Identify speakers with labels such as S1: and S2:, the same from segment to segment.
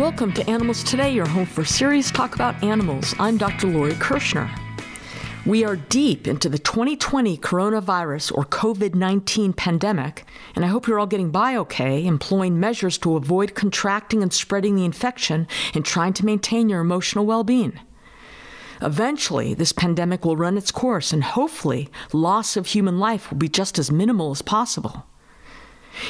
S1: Welcome to Animals Today, your home for serious talk about animals. I'm Dr. Lori Kirschner. We are deep into the 2020 coronavirus or COVID 19 pandemic, and I hope you're all getting by okay, employing measures to avoid contracting and spreading the infection and trying to maintain your emotional well being. Eventually, this pandemic will run its course, and hopefully, loss of human life will be just as minimal as possible.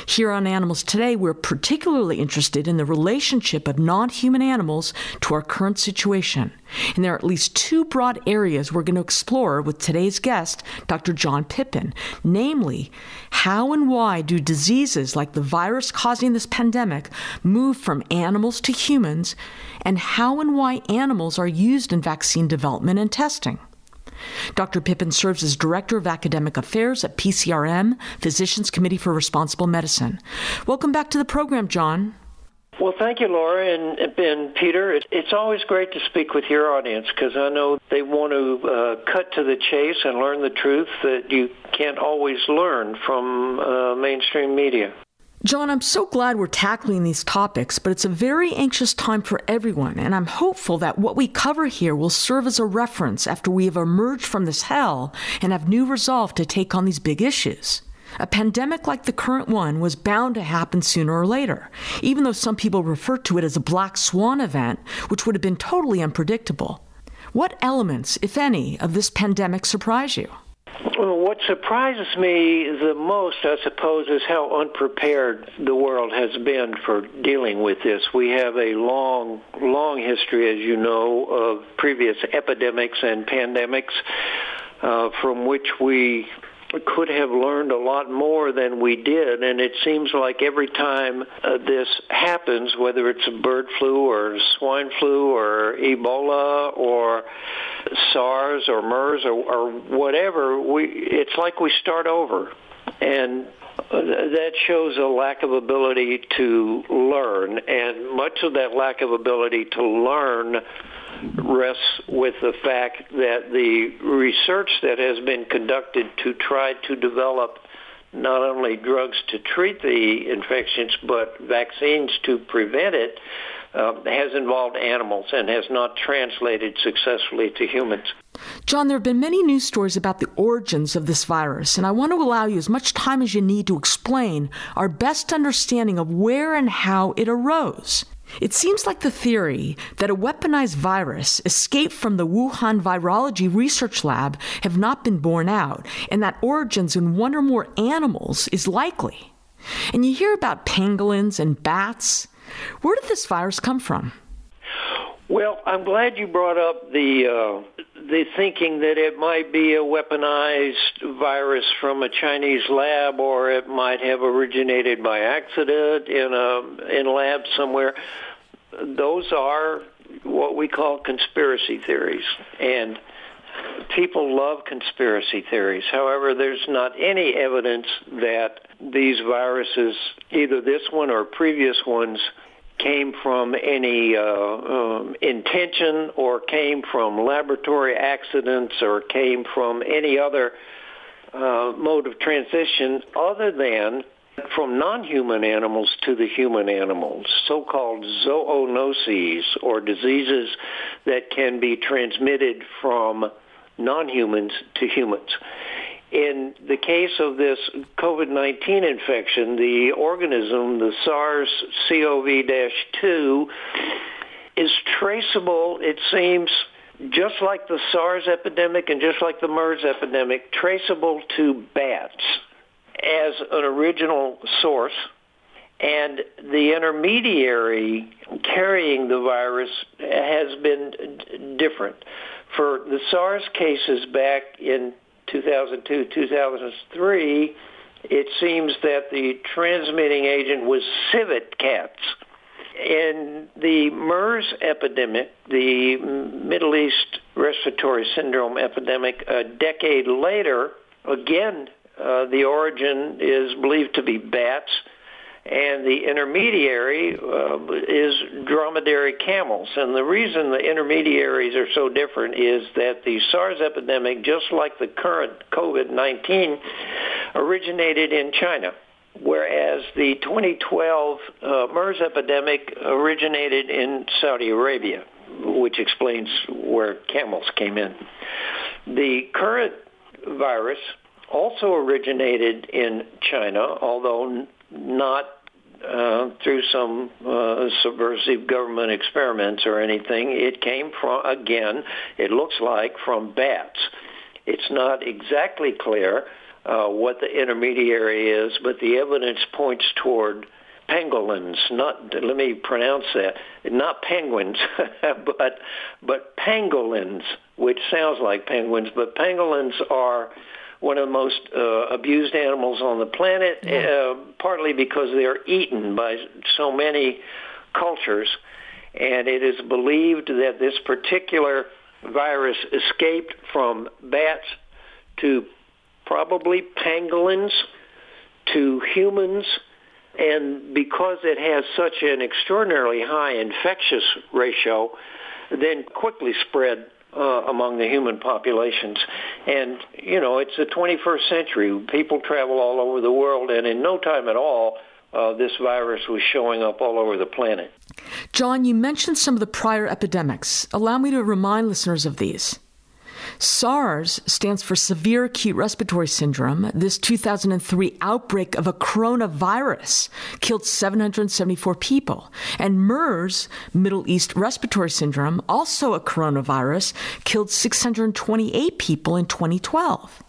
S1: Here on Animals Today, we're particularly interested in the relationship of non human animals to our current situation. And there are at least two broad areas we're going to explore with today's guest, Dr. John Pippin. Namely, how and why do diseases like the virus causing this pandemic move from animals to humans, and how and why animals are used in vaccine development and testing. Dr. Pippin serves as Director of Academic Affairs at PCRM, Physicians Committee for Responsible Medicine. Welcome back to the program, John.
S2: Well, thank you, Laura and, and Peter. it's always great to speak with your audience because I know they want to uh, cut to the chase and learn the truth that you can't always learn from uh, mainstream media.
S1: John, I'm so glad we're tackling these topics, but it's a very anxious time for everyone, and I'm hopeful that what we cover here will serve as a reference after we have emerged from this hell and have new resolve to take on these big issues. A pandemic like the current one was bound to happen sooner or later, even though some people refer to it as a black swan event, which would have been totally unpredictable. What elements, if any, of this pandemic surprise you?
S2: What surprises me the most, I suppose, is how unprepared the world has been for dealing with this. We have a long, long history, as you know, of previous epidemics and pandemics uh, from which we could have learned a lot more than we did. And it seems like every time uh, this happens, whether it's bird flu or swine flu or Ebola or SARS or MERS or, or whatever, we it's like we start over. And that shows a lack of ability to learn, and much of that lack of ability to learn rests with the fact that the research that has been conducted to try to develop not only drugs to treat the infections but vaccines to prevent it uh, has involved animals and has not translated successfully to humans.
S1: John, there have been many news stories about the origins of this virus, and I want to allow you as much time as you need to explain our best understanding of where and how it arose. It seems like the theory that a weaponized virus escaped from the Wuhan Virology Research Lab have not been borne out, and that origins in one or more animals is likely. And you hear about pangolins and bats. Where did this virus come from?
S2: Well, I'm glad you brought up the uh, the thinking that it might be a weaponized virus from a Chinese lab, or it might have originated by accident in a in a lab somewhere. Those are what we call conspiracy theories, and people love conspiracy theories. However, there's not any evidence that these viruses, either this one or previous ones, came from any uh, um, intention or came from laboratory accidents or came from any other uh, mode of transition other than from non-human animals to the human animals, so-called zoonoses or diseases that can be transmitted from non-humans to humans. In the case of this COVID-19 infection, the organism, the SARS-CoV-2, is traceable, it seems, just like the SARS epidemic and just like the MERS epidemic, traceable to bats as an original source. And the intermediary carrying the virus has been different. For the SARS cases back in 2002, 2003, it seems that the transmitting agent was civet cats. In the MERS epidemic, the Middle East respiratory syndrome epidemic, a decade later, again, uh, the origin is believed to be bats and the intermediary uh, is dromedary camels. And the reason the intermediaries are so different is that the SARS epidemic, just like the current COVID-19, originated in China. whereas the 2012 uh, MERS epidemic originated in Saudi Arabia, which explains where camels came in. The current virus also originated in China, although not uh, through some uh, subversive government experiments or anything. It came from, again, it looks like from bats. It's not exactly clear uh, what the intermediary is, but the evidence points toward pangolins. Not let me pronounce that. Not penguins, but but pangolins, which sounds like penguins, but pangolins are one of the most uh, abused animals on the planet, uh, partly because they're eaten by so many cultures. And it is believed that this particular virus escaped from bats to probably pangolins to humans. And because it has such an extraordinarily high infectious ratio, then quickly spread uh, among the human populations. And, you know, it's the 21st century. People travel all over the world, and in no time at all, uh, this virus was showing up all over the planet.
S1: John, you mentioned some of the prior epidemics. Allow me to remind listeners of these. SARS stands for Severe Acute Respiratory Syndrome. This 2003 outbreak of a coronavirus killed 774 people. And MERS, Middle East Respiratory Syndrome, also a coronavirus, killed 628 people in 2012.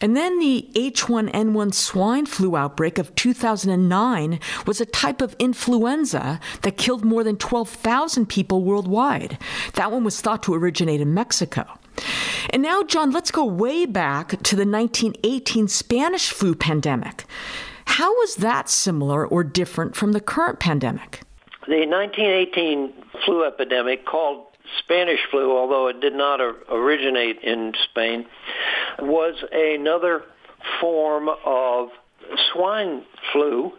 S1: And then the H1N1 swine flu outbreak of 2009 was a type of influenza that killed more than 12,000 people worldwide. That one was thought to originate in Mexico. And now, John, let's go way back to the 1918 Spanish flu pandemic. How was that similar or different from the current pandemic?
S2: The 1918 flu epidemic, called Spanish flu, although it did not originate in Spain, was another form of swine flu.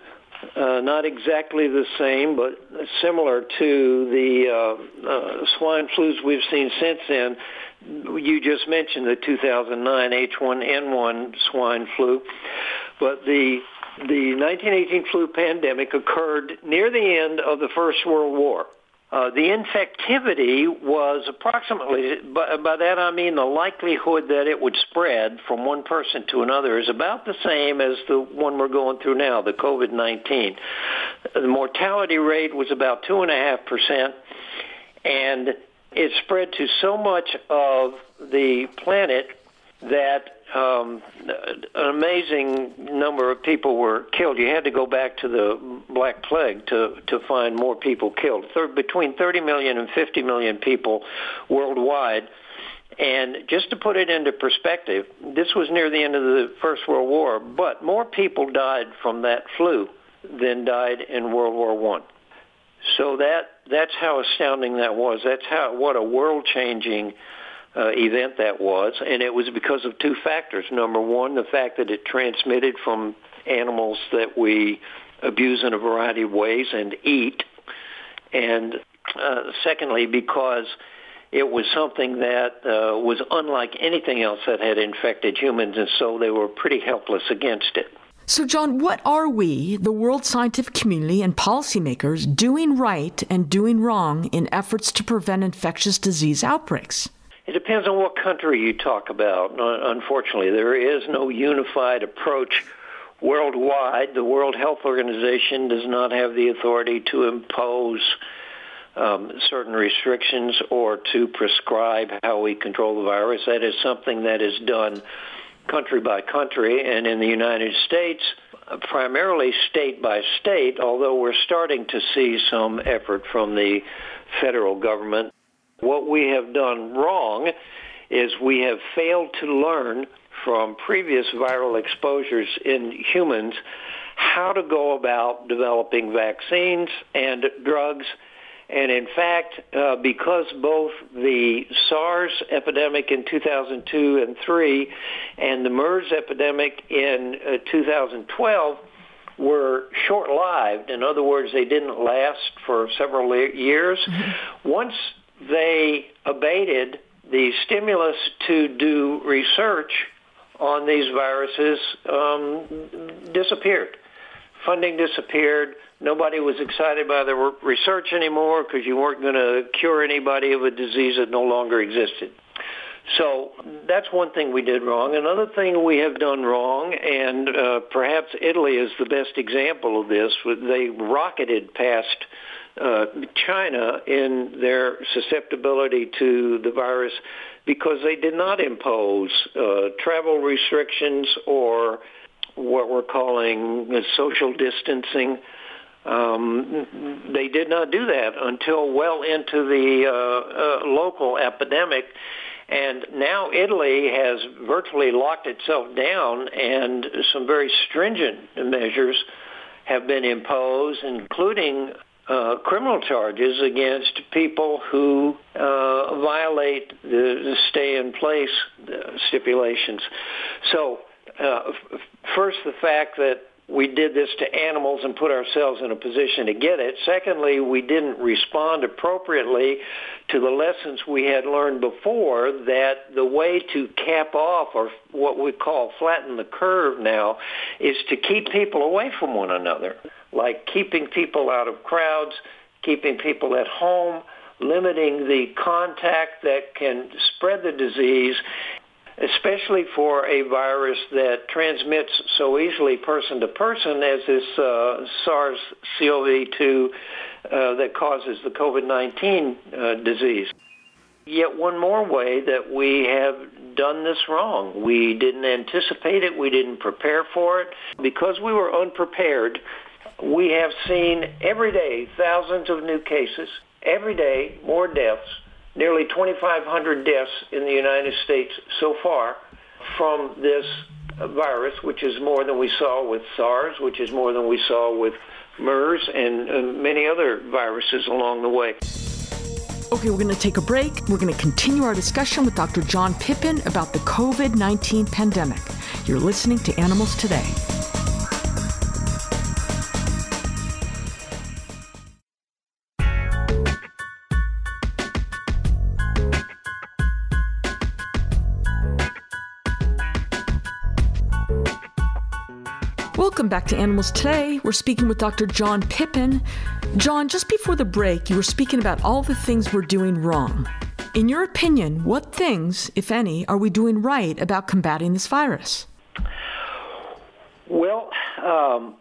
S2: Uh, not exactly the same, but similar to the uh, uh, swine flus we've seen since then you just mentioned the 2009 H1N1 swine flu, but the the 1918 flu pandemic occurred near the end of the First World War. Uh, the infectivity was approximately, by, by that I mean the likelihood that it would spread from one person to another is about the same as the one we're going through now, the COVID-19. The mortality rate was about 2.5%, and it spread to so much of the planet that um, an amazing number of people were killed. You had to go back to the Black Plague to to find more people killed. Thir- between 30 million and 50 million people worldwide. And just to put it into perspective, this was near the end of the First World War, but more people died from that flu than died in World War One. So that that's how astounding that was. That's how what a world changing uh, event that was, and it was because of two factors. Number one, the fact that it transmitted from animals that we abuse in a variety of ways and eat, and uh, secondly, because it was something that uh, was unlike anything else that had infected humans, and so they were pretty helpless against it.
S1: So, John, what are we, the world scientific community and policymakers, doing right and doing wrong in efforts to prevent infectious disease outbreaks?
S2: It depends on what country you talk about. Unfortunately, there is no unified approach worldwide. The World Health Organization does not have the authority to impose um, certain restrictions or to prescribe how we control the virus. That is something that is done country by country, and in the United States, primarily state by state, although we're starting to see some effort from the federal government. What we have done wrong is we have failed to learn from previous viral exposures in humans how to go about developing vaccines and drugs and in fact, uh, because both the SARS epidemic in 2002 and 3 and the MERS epidemic in uh, 2012 were short-lived, in other words, they didn't last for several years, mm-hmm. once they abated, the stimulus to do research on these viruses um, disappeared. Funding disappeared. Nobody was excited by the research anymore because you weren't going to cure anybody of a disease that no longer existed. So that's one thing we did wrong. Another thing we have done wrong, and uh, perhaps Italy is the best example of this, they rocketed past uh, China in their susceptibility to the virus because they did not impose uh, travel restrictions or what we're calling social distancing. Um, they did not do that until well into the uh, uh, local epidemic. And now Italy has virtually locked itself down, and some very stringent measures have been imposed, including uh, criminal charges against people who uh, violate the, the stay-in-place uh, stipulations. So, uh, f- first, the fact that we did this to animals and put ourselves in a position to get it. Secondly, we didn't respond appropriately to the lessons we had learned before that the way to cap off or what we call flatten the curve now is to keep people away from one another, like keeping people out of crowds, keeping people at home, limiting the contact that can spread the disease especially for a virus that transmits so easily person to person as this uh, SARS-CoV-2 uh, that causes the COVID-19 uh, disease. Yet one more way that we have done this wrong. We didn't anticipate it. We didn't prepare for it. Because we were unprepared, we have seen every day thousands of new cases, every day more deaths, nearly 2,500 deaths in the United States so far from this virus, which is more than we saw with SARS, which is more than we saw with MERS and uh, many other viruses along the way.
S1: Okay, we're going to take a break. We're going to continue our discussion with Dr. John Pippin about the COVID 19 pandemic. You're listening to Animals Today. Welcome back to Animals Today. We're speaking with Dr. John Pippin. John, just before the break, you were speaking about all the things we're doing wrong. In your opinion, what things, if any, are we doing right about combating this virus?
S2: Well, um,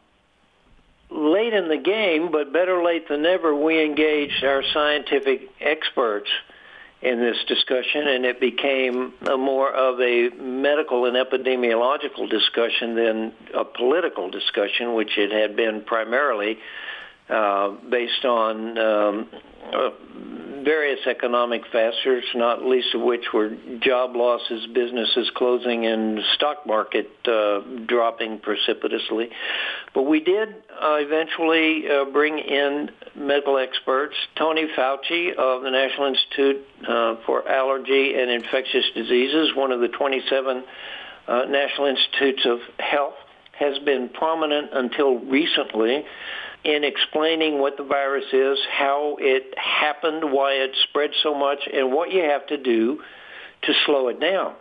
S2: late in the game, but better late than never, we engaged our scientific experts in this discussion, and it became more of a medical and epidemiological discussion than a political discussion, which it had been primarily uh, based on um, uh, various economic factors, not least of which were job losses, businesses closing, and stock market uh, dropping precipitously. But we did uh, eventually uh, bring in medical experts. Tony Fauci of the National Institute uh, for Allergy and Infectious Diseases, one of the 27 uh, National Institutes of Health, has been prominent until recently in explaining what the virus is, how it happened, why it spread so much, and what you have to do to slow it down.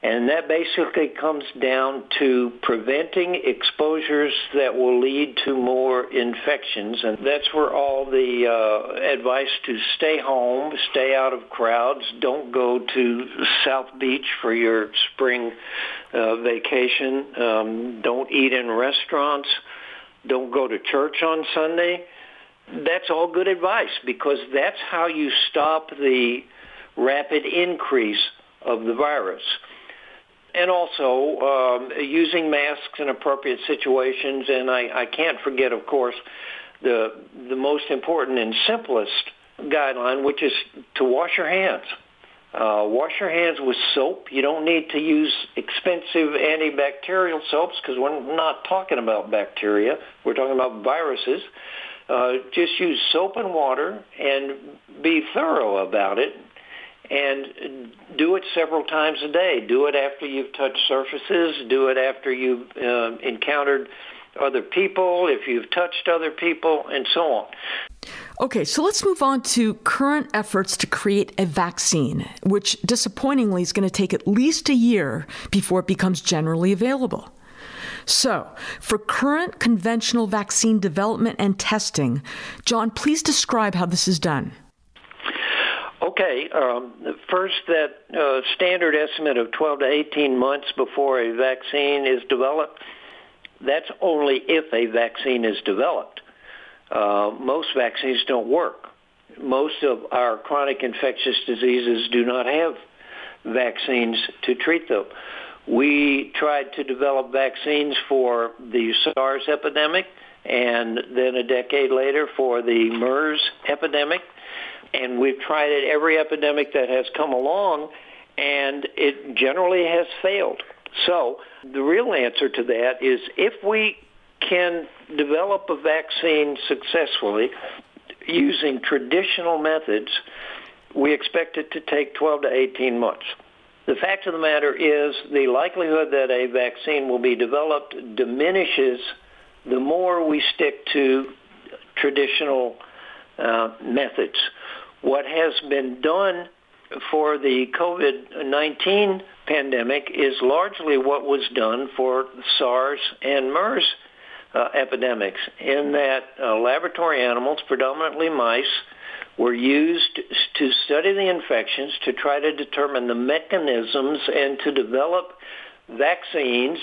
S2: And that basically comes down to preventing exposures that will lead to more infections. And that's where all the uh, advice to stay home, stay out of crowds, don't go to South Beach for your spring uh, vacation, um, don't eat in restaurants, don't go to church on Sunday. That's all good advice because that's how you stop the rapid increase of the virus. And also um, using masks in appropriate situations. And I, I can't forget, of course, the the most important and simplest guideline, which is to wash your hands. Uh, wash your hands with soap. You don't need to use expensive antibacterial soaps because we're not talking about bacteria. We're talking about viruses. Uh, just use soap and water and be thorough about it and do it several times a day. Do it after you've touched surfaces. Do it after you've uh, encountered other people, if you've touched other people, and so on.
S1: Okay, so let's move on to current efforts to create a vaccine, which disappointingly is going to take at least a year before it becomes generally available. So, for current conventional vaccine development and testing, John, please describe how this is done.
S2: Okay, um, first, that uh, standard estimate of 12 to 18 months before a vaccine is developed, that's only if a vaccine is developed. Uh, most vaccines don't work. Most of our chronic infectious diseases do not have vaccines to treat them. We tried to develop vaccines for the SARS epidemic and then a decade later for the MERS epidemic. And we've tried it every epidemic that has come along, and it generally has failed. So the real answer to that is if we can develop a vaccine successfully using traditional methods, we expect it to take 12 to 18 months. The fact of the matter is the likelihood that a vaccine will be developed diminishes the more we stick to traditional uh, methods. What has been done for the COVID-19 pandemic is largely what was done for SARS and MERS uh, epidemics in that uh, laboratory animals, predominantly mice, were used to study the infections to try to determine the mechanisms and to develop vaccines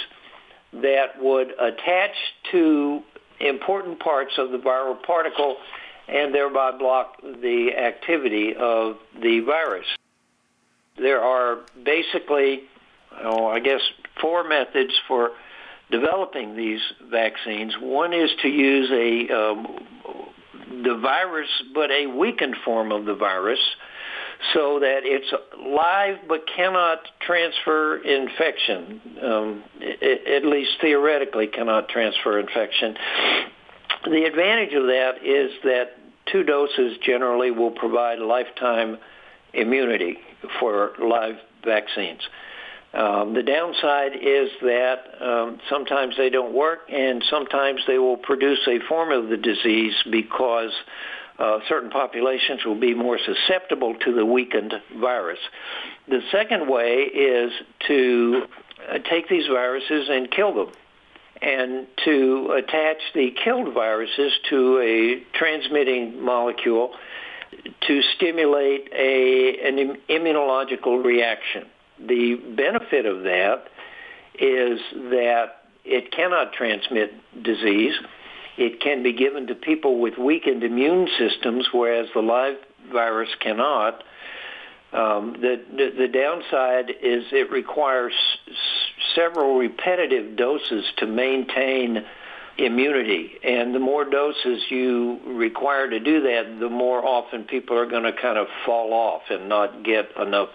S2: that would attach to important parts of the viral particle and thereby block the activity of the virus. There are basically, oh, I guess, four methods for developing these vaccines. One is to use a um, the virus, but a weakened form of the virus, so that it's live but cannot transfer infection. Um, at least theoretically, cannot transfer infection. The advantage of that is that two doses generally will provide lifetime immunity for live vaccines. Um, the downside is that um, sometimes they don't work, and sometimes they will produce a form of the disease because uh, certain populations will be more susceptible to the weakened virus. The second way is to uh, take these viruses and kill them and to attach the killed viruses to a transmitting molecule to stimulate a, an immunological reaction. The benefit of that is that it cannot transmit disease. It can be given to people with weakened immune systems, whereas the live virus cannot. Um, the, the, the downside is it requires several repetitive doses to maintain immunity. And the more doses you require to do that, the more often people are going to kind of fall off and not get enough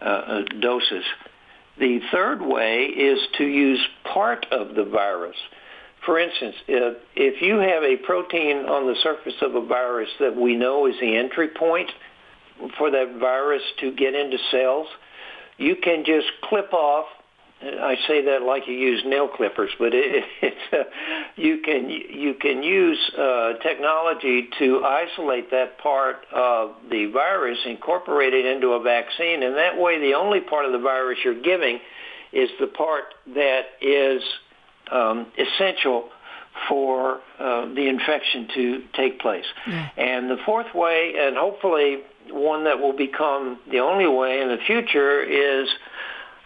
S2: uh, uh, doses. The third way is to use part of the virus. For instance, if, if you have a protein on the surface of a virus that we know is the entry point for that virus to get into cells, you can just clip off I say that like you use nail clippers, but it, it's uh, you can you can use uh, technology to isolate that part of the virus, incorporate it into a vaccine, and that way the only part of the virus you're giving is the part that is um, essential for uh, the infection to take place. Yeah. And the fourth way, and hopefully one that will become the only way in the future, is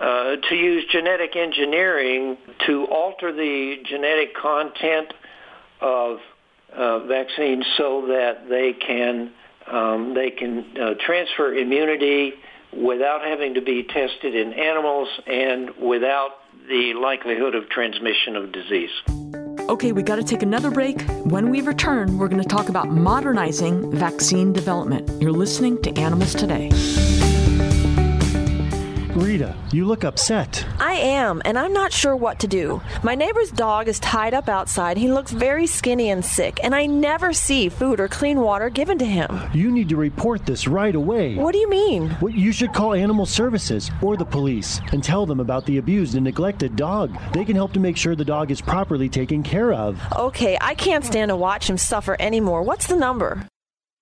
S2: uh, to use genetic engineering to alter the genetic content of uh, vaccines so that they can um, they can uh, transfer immunity without having to be tested in animals and without the likelihood of transmission of disease.
S1: Okay, we got to take another break. When we return, we're going to talk about modernizing vaccine development. You're listening to Animals Today.
S3: Rita, you look upset.
S4: I am, and I'm not sure what to do. My neighbor's dog is tied up outside. He looks very skinny and sick, and I never see food or clean water given to him.
S3: You need to report this right away.
S4: What do you mean?
S3: Well, you should call animal services or the police and tell them about the abused and neglected dog. They can help to make sure the dog is properly taken care of.
S4: Okay, I can't stand to watch him suffer anymore. What's the number?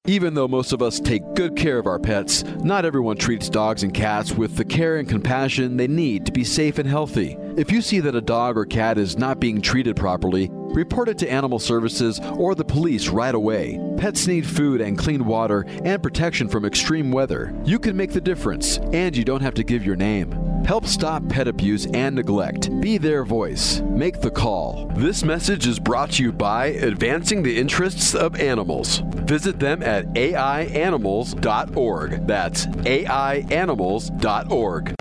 S5: Even though most of us take good care of our pets, not everyone treats dogs and cats with the care and compassion they need to be safe and healthy. If you see that a dog or cat is not being treated properly, report it to Animal Services or the police right away. Pets need food and clean water and protection from extreme weather. You can make the difference, and you don't have to give your name. Help stop pet abuse and neglect. Be their voice. Make the call. This message is brought to you by Advancing the Interests of Animals. Visit them at aianimals.org. That's aianimals.org.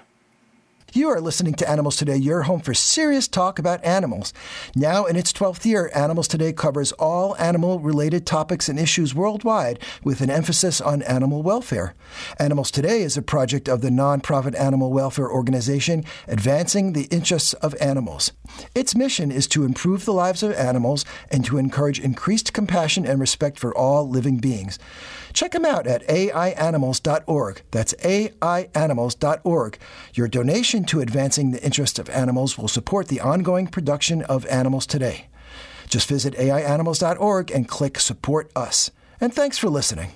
S6: You are listening to Animals Today, your home for serious talk about animals. Now, in its 12th year, Animals Today covers all animal related topics and issues worldwide with an emphasis on animal welfare. Animals Today is a project of the nonprofit animal welfare organization Advancing the Interests of Animals. Its mission is to improve the lives of animals and to encourage increased compassion and respect for all living beings. Check them out at aianimals.org. That's aianimals.org. Your donation to advancing the interest of animals will support the ongoing production of Animals Today. Just visit aianimals.org and click Support Us. And thanks for listening.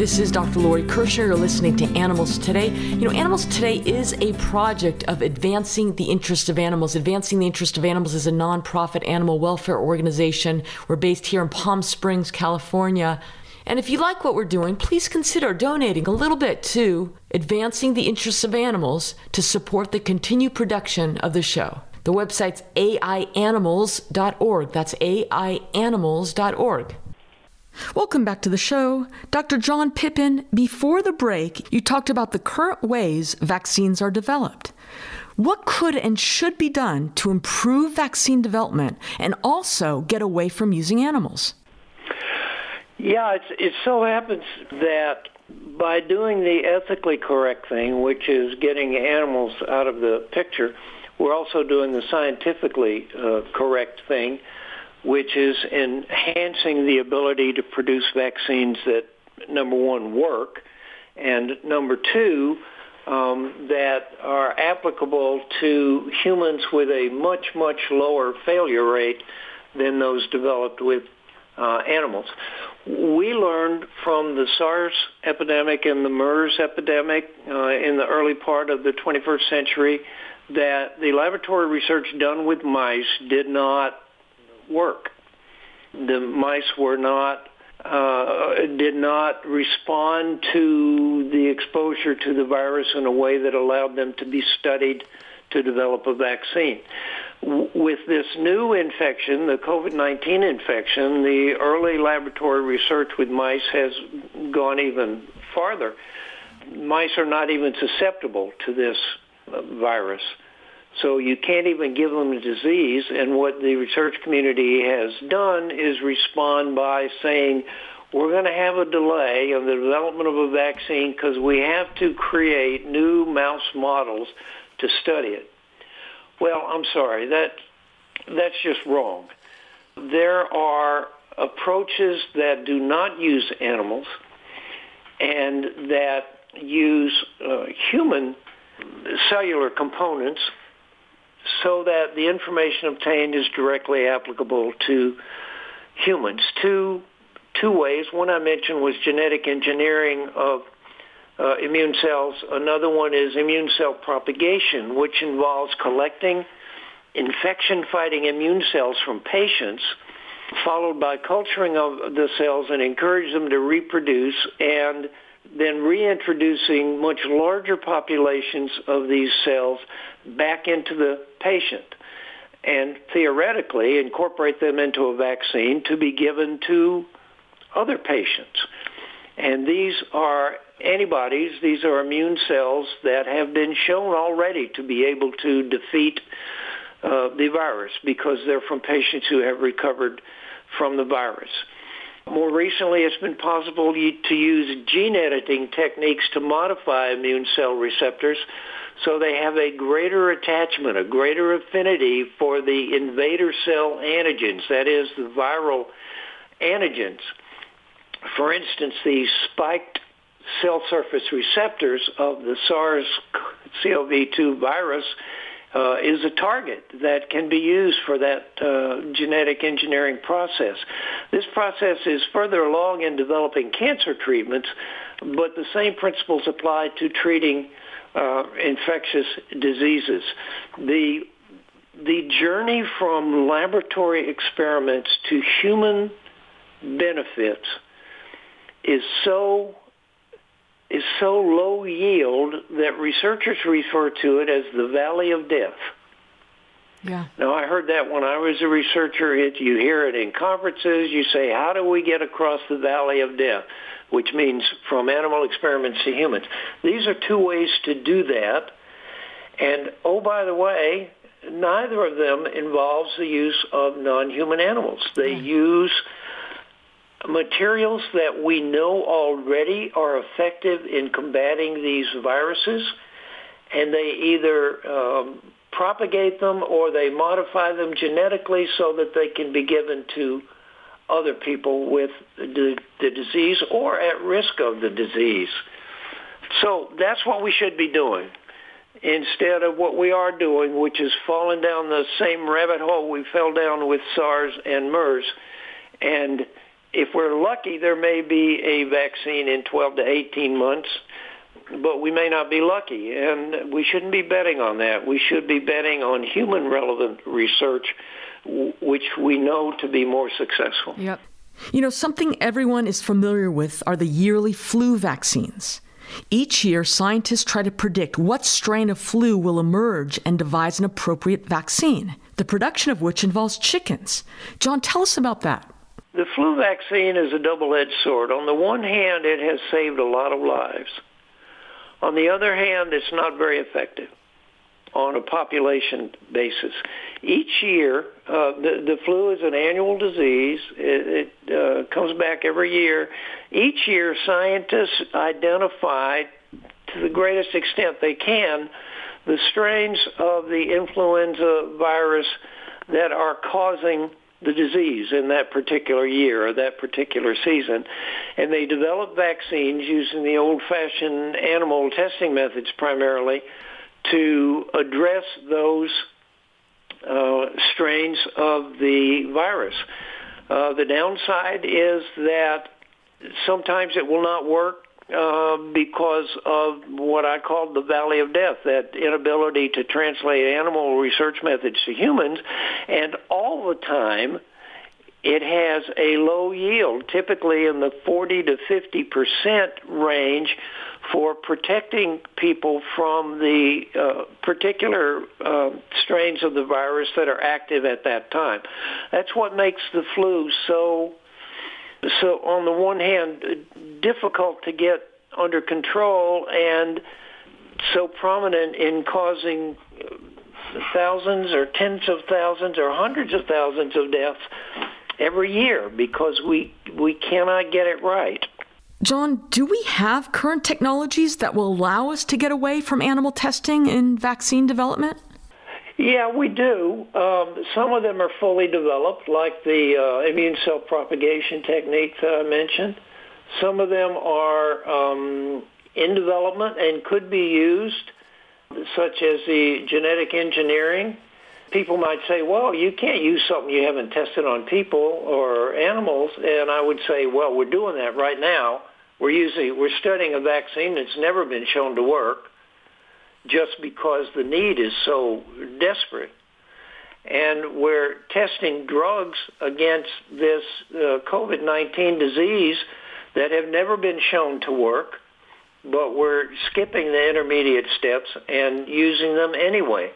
S1: This is Dr. Lori Kirschner. You're listening to Animals Today. You know, Animals Today is a project of advancing the interest of animals. Advancing the interest of animals is a nonprofit animal welfare organization. We're based here in Palm Springs, California. And if you like what we're doing, please consider donating a little bit to Advancing the Interests of Animals to support the continued production of the show. The website's aianimals.org. That's aianimals.org. Welcome back to the show. Dr. John Pippin, before the break, you talked about the current ways vaccines are developed. What could and should be done to improve vaccine development and also get away from using animals?
S2: Yeah, it so happens that by doing the ethically correct thing, which is getting animals out of the picture, we're also doing the scientifically uh, correct thing, which is enhancing the ability to produce vaccines that, number one, work, and number two, um, that are applicable to humans with a much, much lower failure rate than those developed with uh, animals. We learned from the SARS epidemic and the MERS epidemic uh, in the early part of the 21st century that the laboratory research done with mice did not work. The mice were not uh, did not respond to the exposure to the virus in a way that allowed them to be studied to develop a vaccine. With this new infection, the COVID-19 infection, the early laboratory research with mice has gone even farther. Mice are not even susceptible to this uh, virus. So you can't even give them the disease. And what the research community has done is respond by saying, we're going to have a delay in the development of a vaccine because we have to create new mouse models to study it. Well, I'm sorry, that that's just wrong. There are approaches that do not use animals and that use uh, human cellular components so that the information obtained is directly applicable to humans. Two, two ways. One I mentioned was genetic engineering of uh, immune cells. Another one is immune cell propagation, which involves collecting infection-fighting immune cells from patients, followed by culturing of the cells and encourage them to reproduce and then reintroducing much larger populations of these cells back into the patient and theoretically incorporate them into a vaccine to be given to other patients. And these are antibodies, these are immune cells that have been shown already to be able to defeat uh, the virus because they're from patients who have recovered from the virus. More recently, it's been possible to use gene editing techniques to modify immune cell receptors so they have a greater attachment, a greater affinity for the invader cell antigens, that is, the viral antigens. For instance, the spiked cell surface receptors of the SARS-CoV-2 virus uh, is a target that can be used for that uh, genetic engineering process. This process is further along in developing cancer treatments, but the same principles apply to treating uh, infectious diseases. The the journey from laboratory experiments to human benefits is so is so low yield that researchers refer to it as the valley of death.
S1: Yeah.
S2: Now I heard that when I was a researcher. It, you hear it in conferences. You say, "How do we get across the valley of death?" Which means from animal experiments to humans. These are two ways to do that. And oh, by the way, neither of them involves the use of non-human animals. They yeah. use materials that we know already are effective in combating these viruses, and they either um, propagate them or they modify them genetically so that they can be given to other people with the, the disease or at risk of the disease. So that's what we should be doing instead of what we are doing, which is falling down the same rabbit hole we fell down with SARS and MERS. And if we're lucky, there may be a vaccine in 12 to 18 months, but we may not be lucky. And we shouldn't be betting on that. We should be betting on human relevant research, which we know to be more successful.
S1: Yep. You know, something everyone is familiar with are the yearly flu vaccines. Each year, scientists try to predict what strain of flu will emerge and devise an appropriate vaccine, the production of which involves chickens. John, tell us about that.
S2: The flu vaccine is a double-edged sword. On the one hand, it has saved a lot of lives. On the other hand, it's not very effective on a population basis. Each year, uh, the, the flu is an annual disease. It, it uh, comes back every year. Each year, scientists identify, to the greatest extent they can, the strains of the influenza virus that are causing the disease in that particular year or that particular season. And they develop vaccines using the old-fashioned animal testing methods primarily to address those uh, strains of the virus. Uh, the downside is that sometimes it will not work uh, because of what I call the valley of death, that inability to translate animal research methods to humans, and all the time it has a low yield, typically in the 40 to 50 percent range for protecting people from the uh, particular uh, strains of the virus that are active at that time. That's what makes the flu so so on the one hand difficult to get under control and so prominent in causing thousands or tens of thousands or hundreds of thousands of deaths every year because we we cannot get it right.
S1: John, do we have current technologies that will allow us to get away from animal testing in vaccine development?
S2: Yeah, we do. Um, some of them are fully developed, like the uh, immune cell propagation technique that I mentioned. Some of them are um, in development and could be used, such as the genetic engineering. People might say, well, you can't use something you haven't tested on people or animals. And I would say, well, we're doing that right now. We're using, we're studying a vaccine that's never been shown to work just because the need is so desperate. And we're testing drugs against this uh, COVID-19 disease that have never been shown to work, but we're skipping the intermediate steps and using them anyway.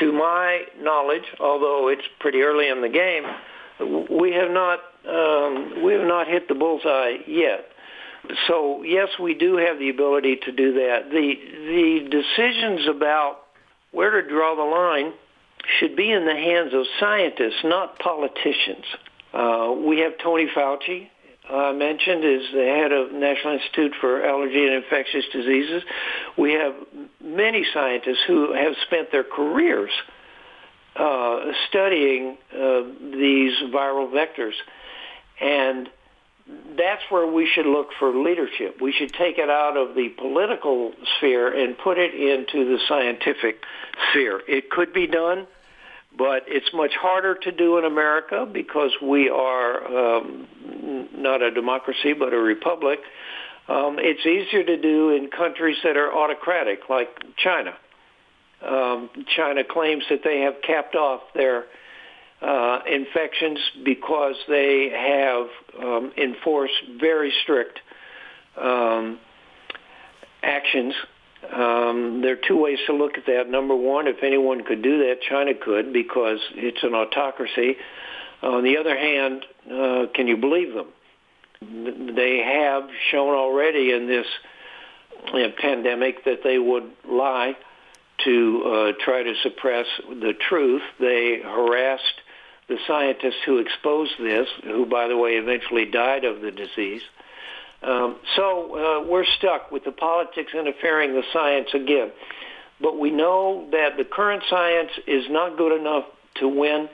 S2: To my knowledge, although it's pretty early in the game, we have not um, we have not hit the bullseye yet so yes, we do have the ability to do that. The the decisions about where to draw the line should be in the hands of scientists, not politicians. Uh, we have Tony Fauci, uh, mentioned, is the head of National Institute for Allergy and Infectious Diseases. We have many scientists who have spent their careers uh, studying uh, these viral vectors, and that's where we should look for leadership. We should take it out of the political sphere and put it into the scientific sphere. It could be done, but it's much harder to do in America because we are um, not a democracy but a republic. Um, it's easier to do in countries that are autocratic, like China. Um, China claims that they have capped off their uh, infections because they have um, enforced very strict um, actions. Um, there are two ways to look at that. Number one, if anyone could do that, China could because it's an autocracy. On the other hand, uh, can you believe them? They have shown already in this uh, pandemic that they would lie to uh, try to suppress the truth. They harassed the scientists who exposed this, who, by the way, eventually died of the disease. Um, so uh, we're stuck with the politics interfering the science again. But we know that the current science is not good enough to win.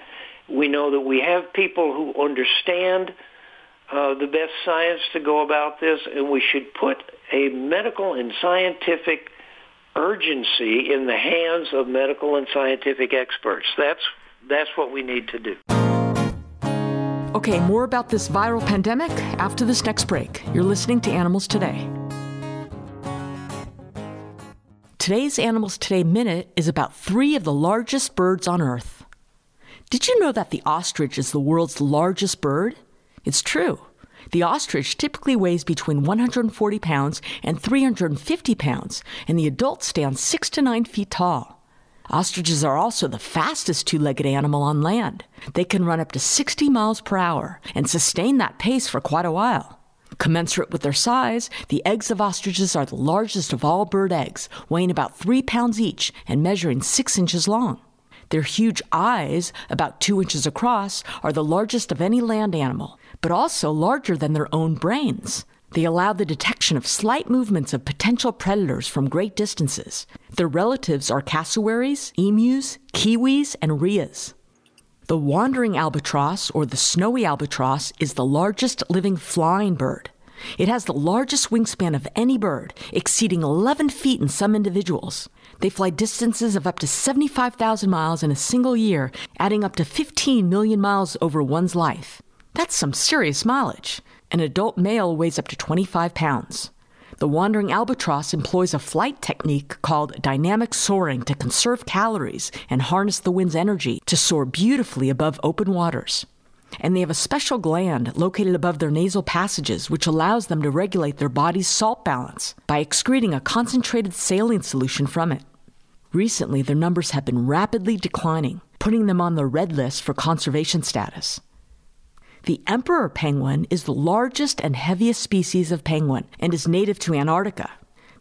S2: We know that we have people who understand uh, the best science to go about this, and we should put a medical and scientific urgency in the hands of medical and scientific experts. That's that's what we need to do.
S1: Okay, more about this viral pandemic after this next break. You're listening to Animals Today. Today's Animals Today Minute is about three of the largest birds on Earth. Did you know that the ostrich is the world's largest bird? It's true. The ostrich typically weighs between 140 pounds and 350 pounds, and the adult stands 6 to 9 feet tall. Ostriches are also the fastest two legged animal on land. They can run up to 60 miles per hour and sustain that pace for quite a while. Commensurate with their size, the eggs of ostriches are the largest of all bird eggs, weighing about three pounds each and measuring six inches long. Their huge eyes, about two inches across, are the largest of any land animal, but also larger than their own brains. They allow the detection of slight movements of potential predators from great distances. Their relatives are cassowaries, emus, kiwis, and rheas. The wandering albatross, or the snowy albatross, is the largest living flying bird. It has the largest wingspan of any bird, exceeding 11 feet in some individuals. They fly distances of up to 75,000 miles in a single year, adding up to 15 million miles over one's life. That's some serious mileage. An adult male weighs up to 25 pounds. The wandering albatross employs a flight technique called dynamic soaring to conserve calories and harness the wind's energy to soar beautifully above open waters. And they have a special gland located above their nasal passages which allows them to regulate their body's salt balance by excreting a concentrated saline solution from it. Recently, their numbers have been rapidly declining, putting them on the red list for conservation status. The emperor penguin is the largest and heaviest species of penguin and is native to Antarctica.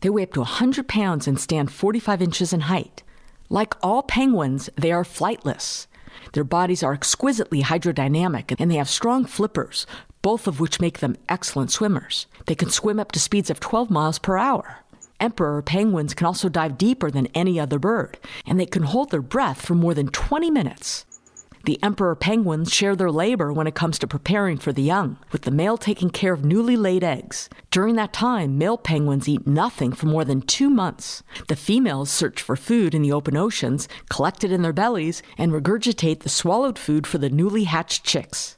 S1: They weigh up to 100 pounds and stand 45 inches in height. Like all penguins, they are flightless. Their bodies are exquisitely hydrodynamic and they have strong flippers, both of which make them excellent swimmers. They can swim up to speeds of 12 miles per hour. Emperor penguins can also dive deeper than any other bird, and they can hold their breath for more than 20 minutes. The emperor penguins share their labor when it comes to preparing for the young, with the male taking care of newly laid eggs. During that time, male penguins eat nothing for more than two months. The females search for food in the open oceans, collect it in their bellies, and regurgitate the swallowed food for the newly hatched chicks.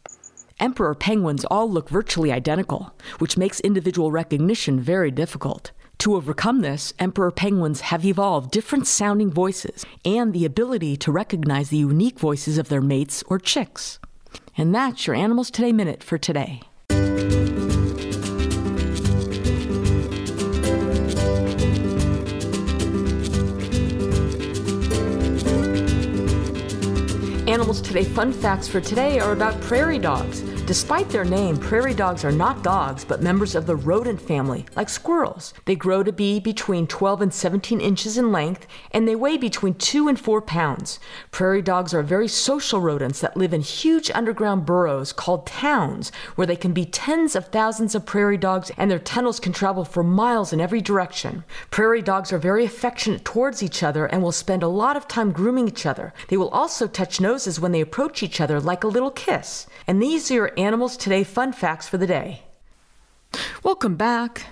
S1: Emperor penguins all look virtually identical, which makes individual recognition very difficult. To overcome this, emperor penguins have evolved different sounding voices and the ability to recognize the unique voices of their mates or chicks. And that's your Animals Today Minute for today. Animals Today fun facts for today are about prairie dogs. Despite their name, prairie dogs are not dogs, but members of the rodent family, like squirrels. They grow to be between 12 and 17 inches in length, and they weigh between 2 and 4 pounds. Prairie dogs are very social rodents that live in huge underground burrows called towns, where they can be tens of thousands of prairie dogs, and their tunnels can travel for miles in every direction. Prairie dogs are very affectionate towards each other and will spend a lot of time grooming each other. They will also touch noses when they approach each other like a little kiss. And these are Animals Today fun facts for the day. Welcome back.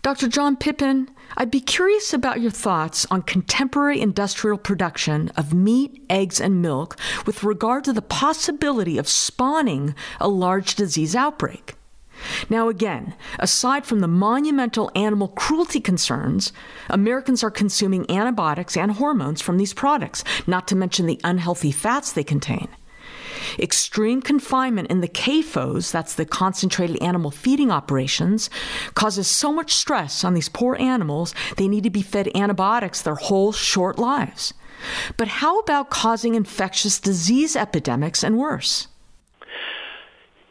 S1: Dr. John Pippin, I'd be curious about your thoughts on contemporary industrial production of meat, eggs, and milk with regard to the possibility of spawning a large disease outbreak. Now, again, aside from the monumental animal cruelty concerns, Americans are consuming antibiotics and hormones from these products, not to mention the unhealthy fats they contain. Extreme confinement in the CAFOs, that's the concentrated animal feeding operations, causes so much stress on these poor animals, they need to be fed antibiotics their whole short lives. But how about causing infectious disease epidemics and worse?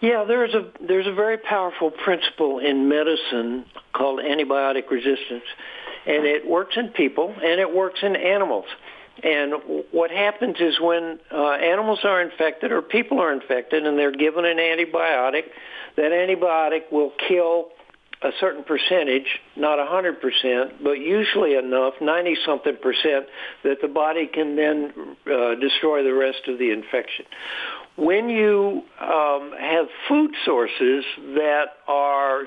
S2: Yeah, there's a there's a very powerful principle in medicine called antibiotic resistance, and it works in people and it works in animals. And what happens is when uh, animals are infected or people are infected and they're given an antibiotic, that antibiotic will kill a certain percentage, not 100%, but usually enough, 90 something percent, that the body can then uh, destroy the rest of the infection. When you um, have food sources that are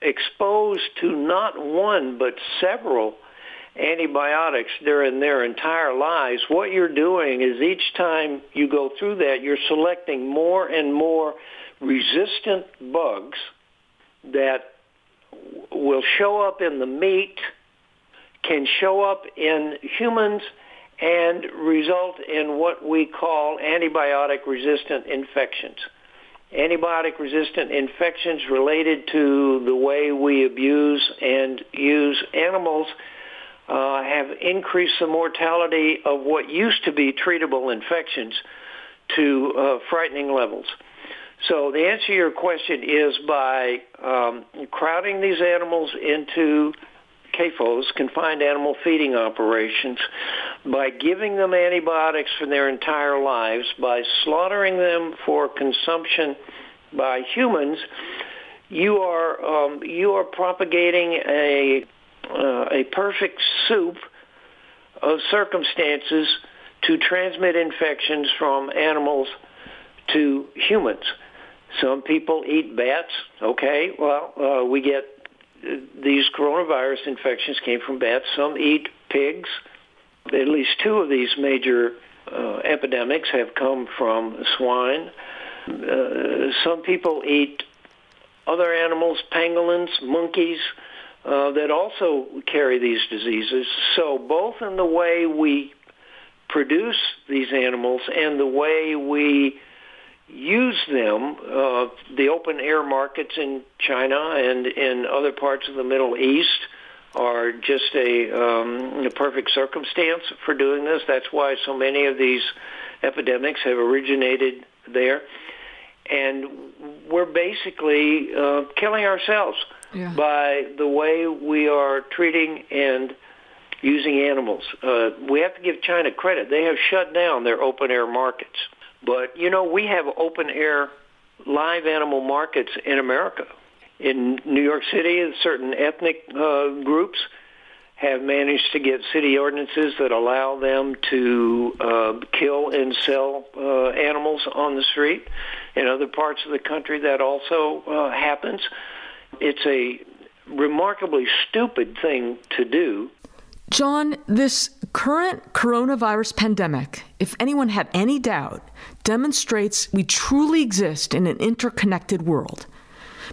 S2: exposed to not one but several antibiotics during their entire lives, what you're doing is each time you go through that, you're selecting more and more resistant bugs that will show up in the meat, can show up in humans, and result in what we call antibiotic resistant infections. Antibiotic resistant infections related to the way we abuse and use animals uh, have increased the mortality of what used to be treatable infections to uh, frightening levels. So the answer to your question is by um, crowding these animals into CAFOs, confined animal feeding operations, by giving them antibiotics for their entire lives, by slaughtering them for consumption by humans, you are um, you are propagating a uh, a perfect soup of circumstances to transmit infections from animals to humans. Some people eat bats. Okay, well, uh, we get uh, these coronavirus infections came from bats. Some eat pigs. At least two of these major uh, epidemics have come from swine. Uh, some people eat other animals, pangolins, monkeys, uh, that also carry these diseases. So both in the way we produce these animals and the way we use them, uh, the open air markets in China and in other parts of the Middle East are just a, um, a perfect circumstance for doing this. That's why so many of these epidemics have originated there. And we're basically uh, killing ourselves yeah. by the way we are treating and using animals. Uh, we have to give China credit. They have shut down their open air markets. But, you know, we have open air live animal markets in America. In New York City, certain ethnic uh, groups have managed to get city ordinances that allow them to uh, kill and sell uh, animals on the street. In other parts of the country, that also uh, happens. It's a remarkably stupid thing to do.
S1: John, this current coronavirus pandemic, if anyone had any doubt, demonstrates we truly exist in an interconnected world.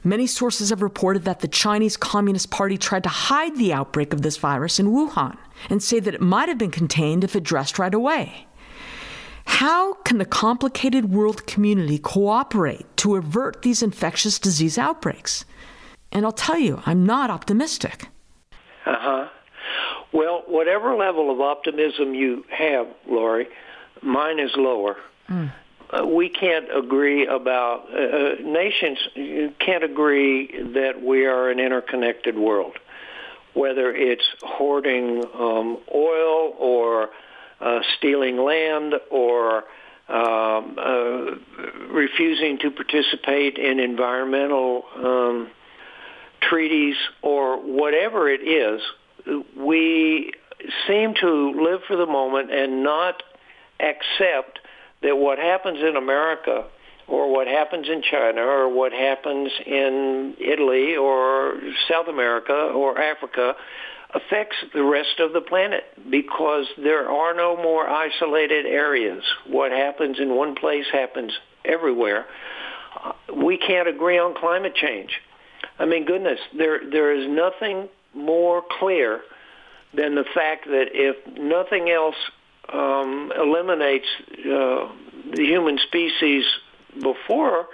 S1: Many sources have reported that the Chinese Communist Party tried to hide the outbreak of this virus in Wuhan and say that it might have been contained if addressed right away. How can the complicated world community cooperate to avert these infectious disease outbreaks? And I'll tell you, I'm not optimistic.
S2: Uh huh. Well, whatever level of optimism you have, Lori, mine is lower. Mm. Uh, we can't agree about uh, uh, nations can't agree that we are an interconnected world, whether it's hoarding um, oil or uh, stealing land or um, uh, refusing to participate in environmental um, treaties or whatever it is, we seem to live for the moment and not accept that what happens in America or what happens in China or what happens in Italy or South America or Africa affects the rest of the planet because there are no more isolated areas. What happens in one place happens everywhere. We can't agree on climate change. I mean, goodness, there there is nothing more clear than the fact that if nothing else um, eliminates uh, the human species before,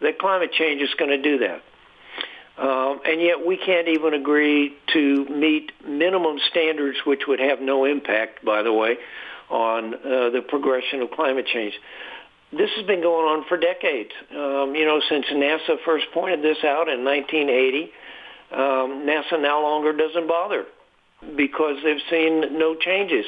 S2: that climate change is going to do that. Um, and yet we can't even agree to meet minimum standards, which would have no impact, by the way, on uh, the progression of climate change. This has been going on for decades. Um, you know, since NASA first pointed this out in 1980, um, NASA no longer doesn't bother because they've seen no changes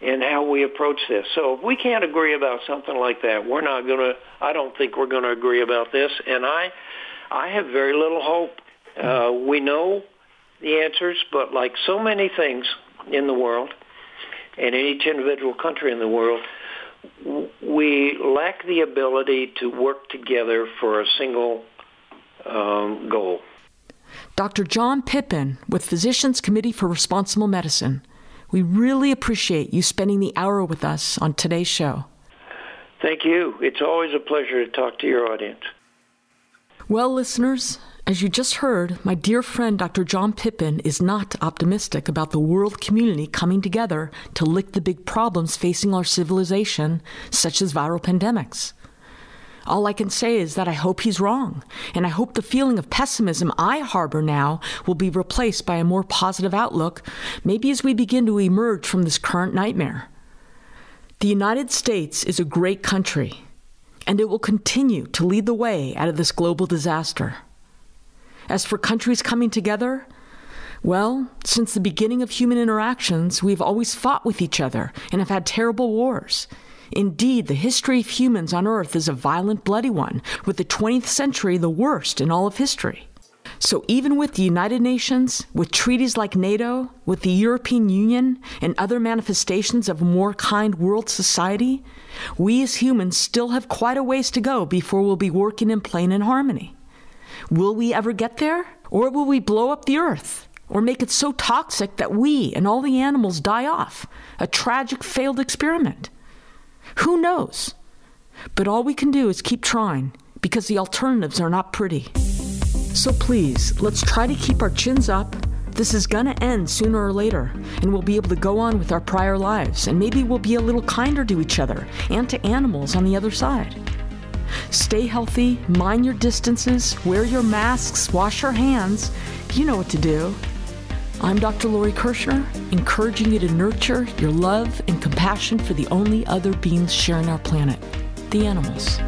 S2: in how we approach this. So if we can't agree about something like that, we're not going to. I don't think we're going to agree about this, and I, I have very little hope uh, we know the answers, but like so many things in the world, and in each individual country in the world, we lack the ability to work together for a single um, goal.
S1: Dr. John Pippin with Physicians Committee for Responsible Medicine. We really appreciate you spending the hour with us on today's show.
S2: Thank you. It's always a pleasure to talk to your audience.
S1: Well, listeners, as you just heard, my dear friend Dr. John Pippin is not optimistic about the world community coming together to lick the big problems facing our civilization, such as viral pandemics. All I can say is that I hope he's wrong, and I hope the feeling of pessimism I harbor now will be replaced by a more positive outlook, maybe as we begin to emerge from this current nightmare. The United States is a great country, and it will continue to lead the way out of this global disaster. As for countries coming together, well, since the beginning of human interactions, we've always fought with each other and have had terrible wars. Indeed, the history of humans on Earth is a violent, bloody one, with the 20th century the worst in all of history. So, even with the United Nations, with treaties like NATO, with the European Union, and other manifestations of a more kind world society, we as humans still have quite a ways to go before we'll be working in plain and harmony. Will we ever get there? Or will we blow up the earth? Or make it so toxic that we and all the animals die off? A tragic failed experiment. Who knows? But all we can do is keep trying because the alternatives are not pretty. So please, let's try to keep our chins up. This is gonna end sooner or later, and we'll be able to go on with our prior lives, and maybe we'll be a little kinder to each other and to animals on the other side. Stay healthy, mind your distances, wear your masks, wash your hands. You know what to do. I'm Dr. Lori Kirschner, encouraging you to nurture your love and compassion for the only other beings sharing our planet the animals.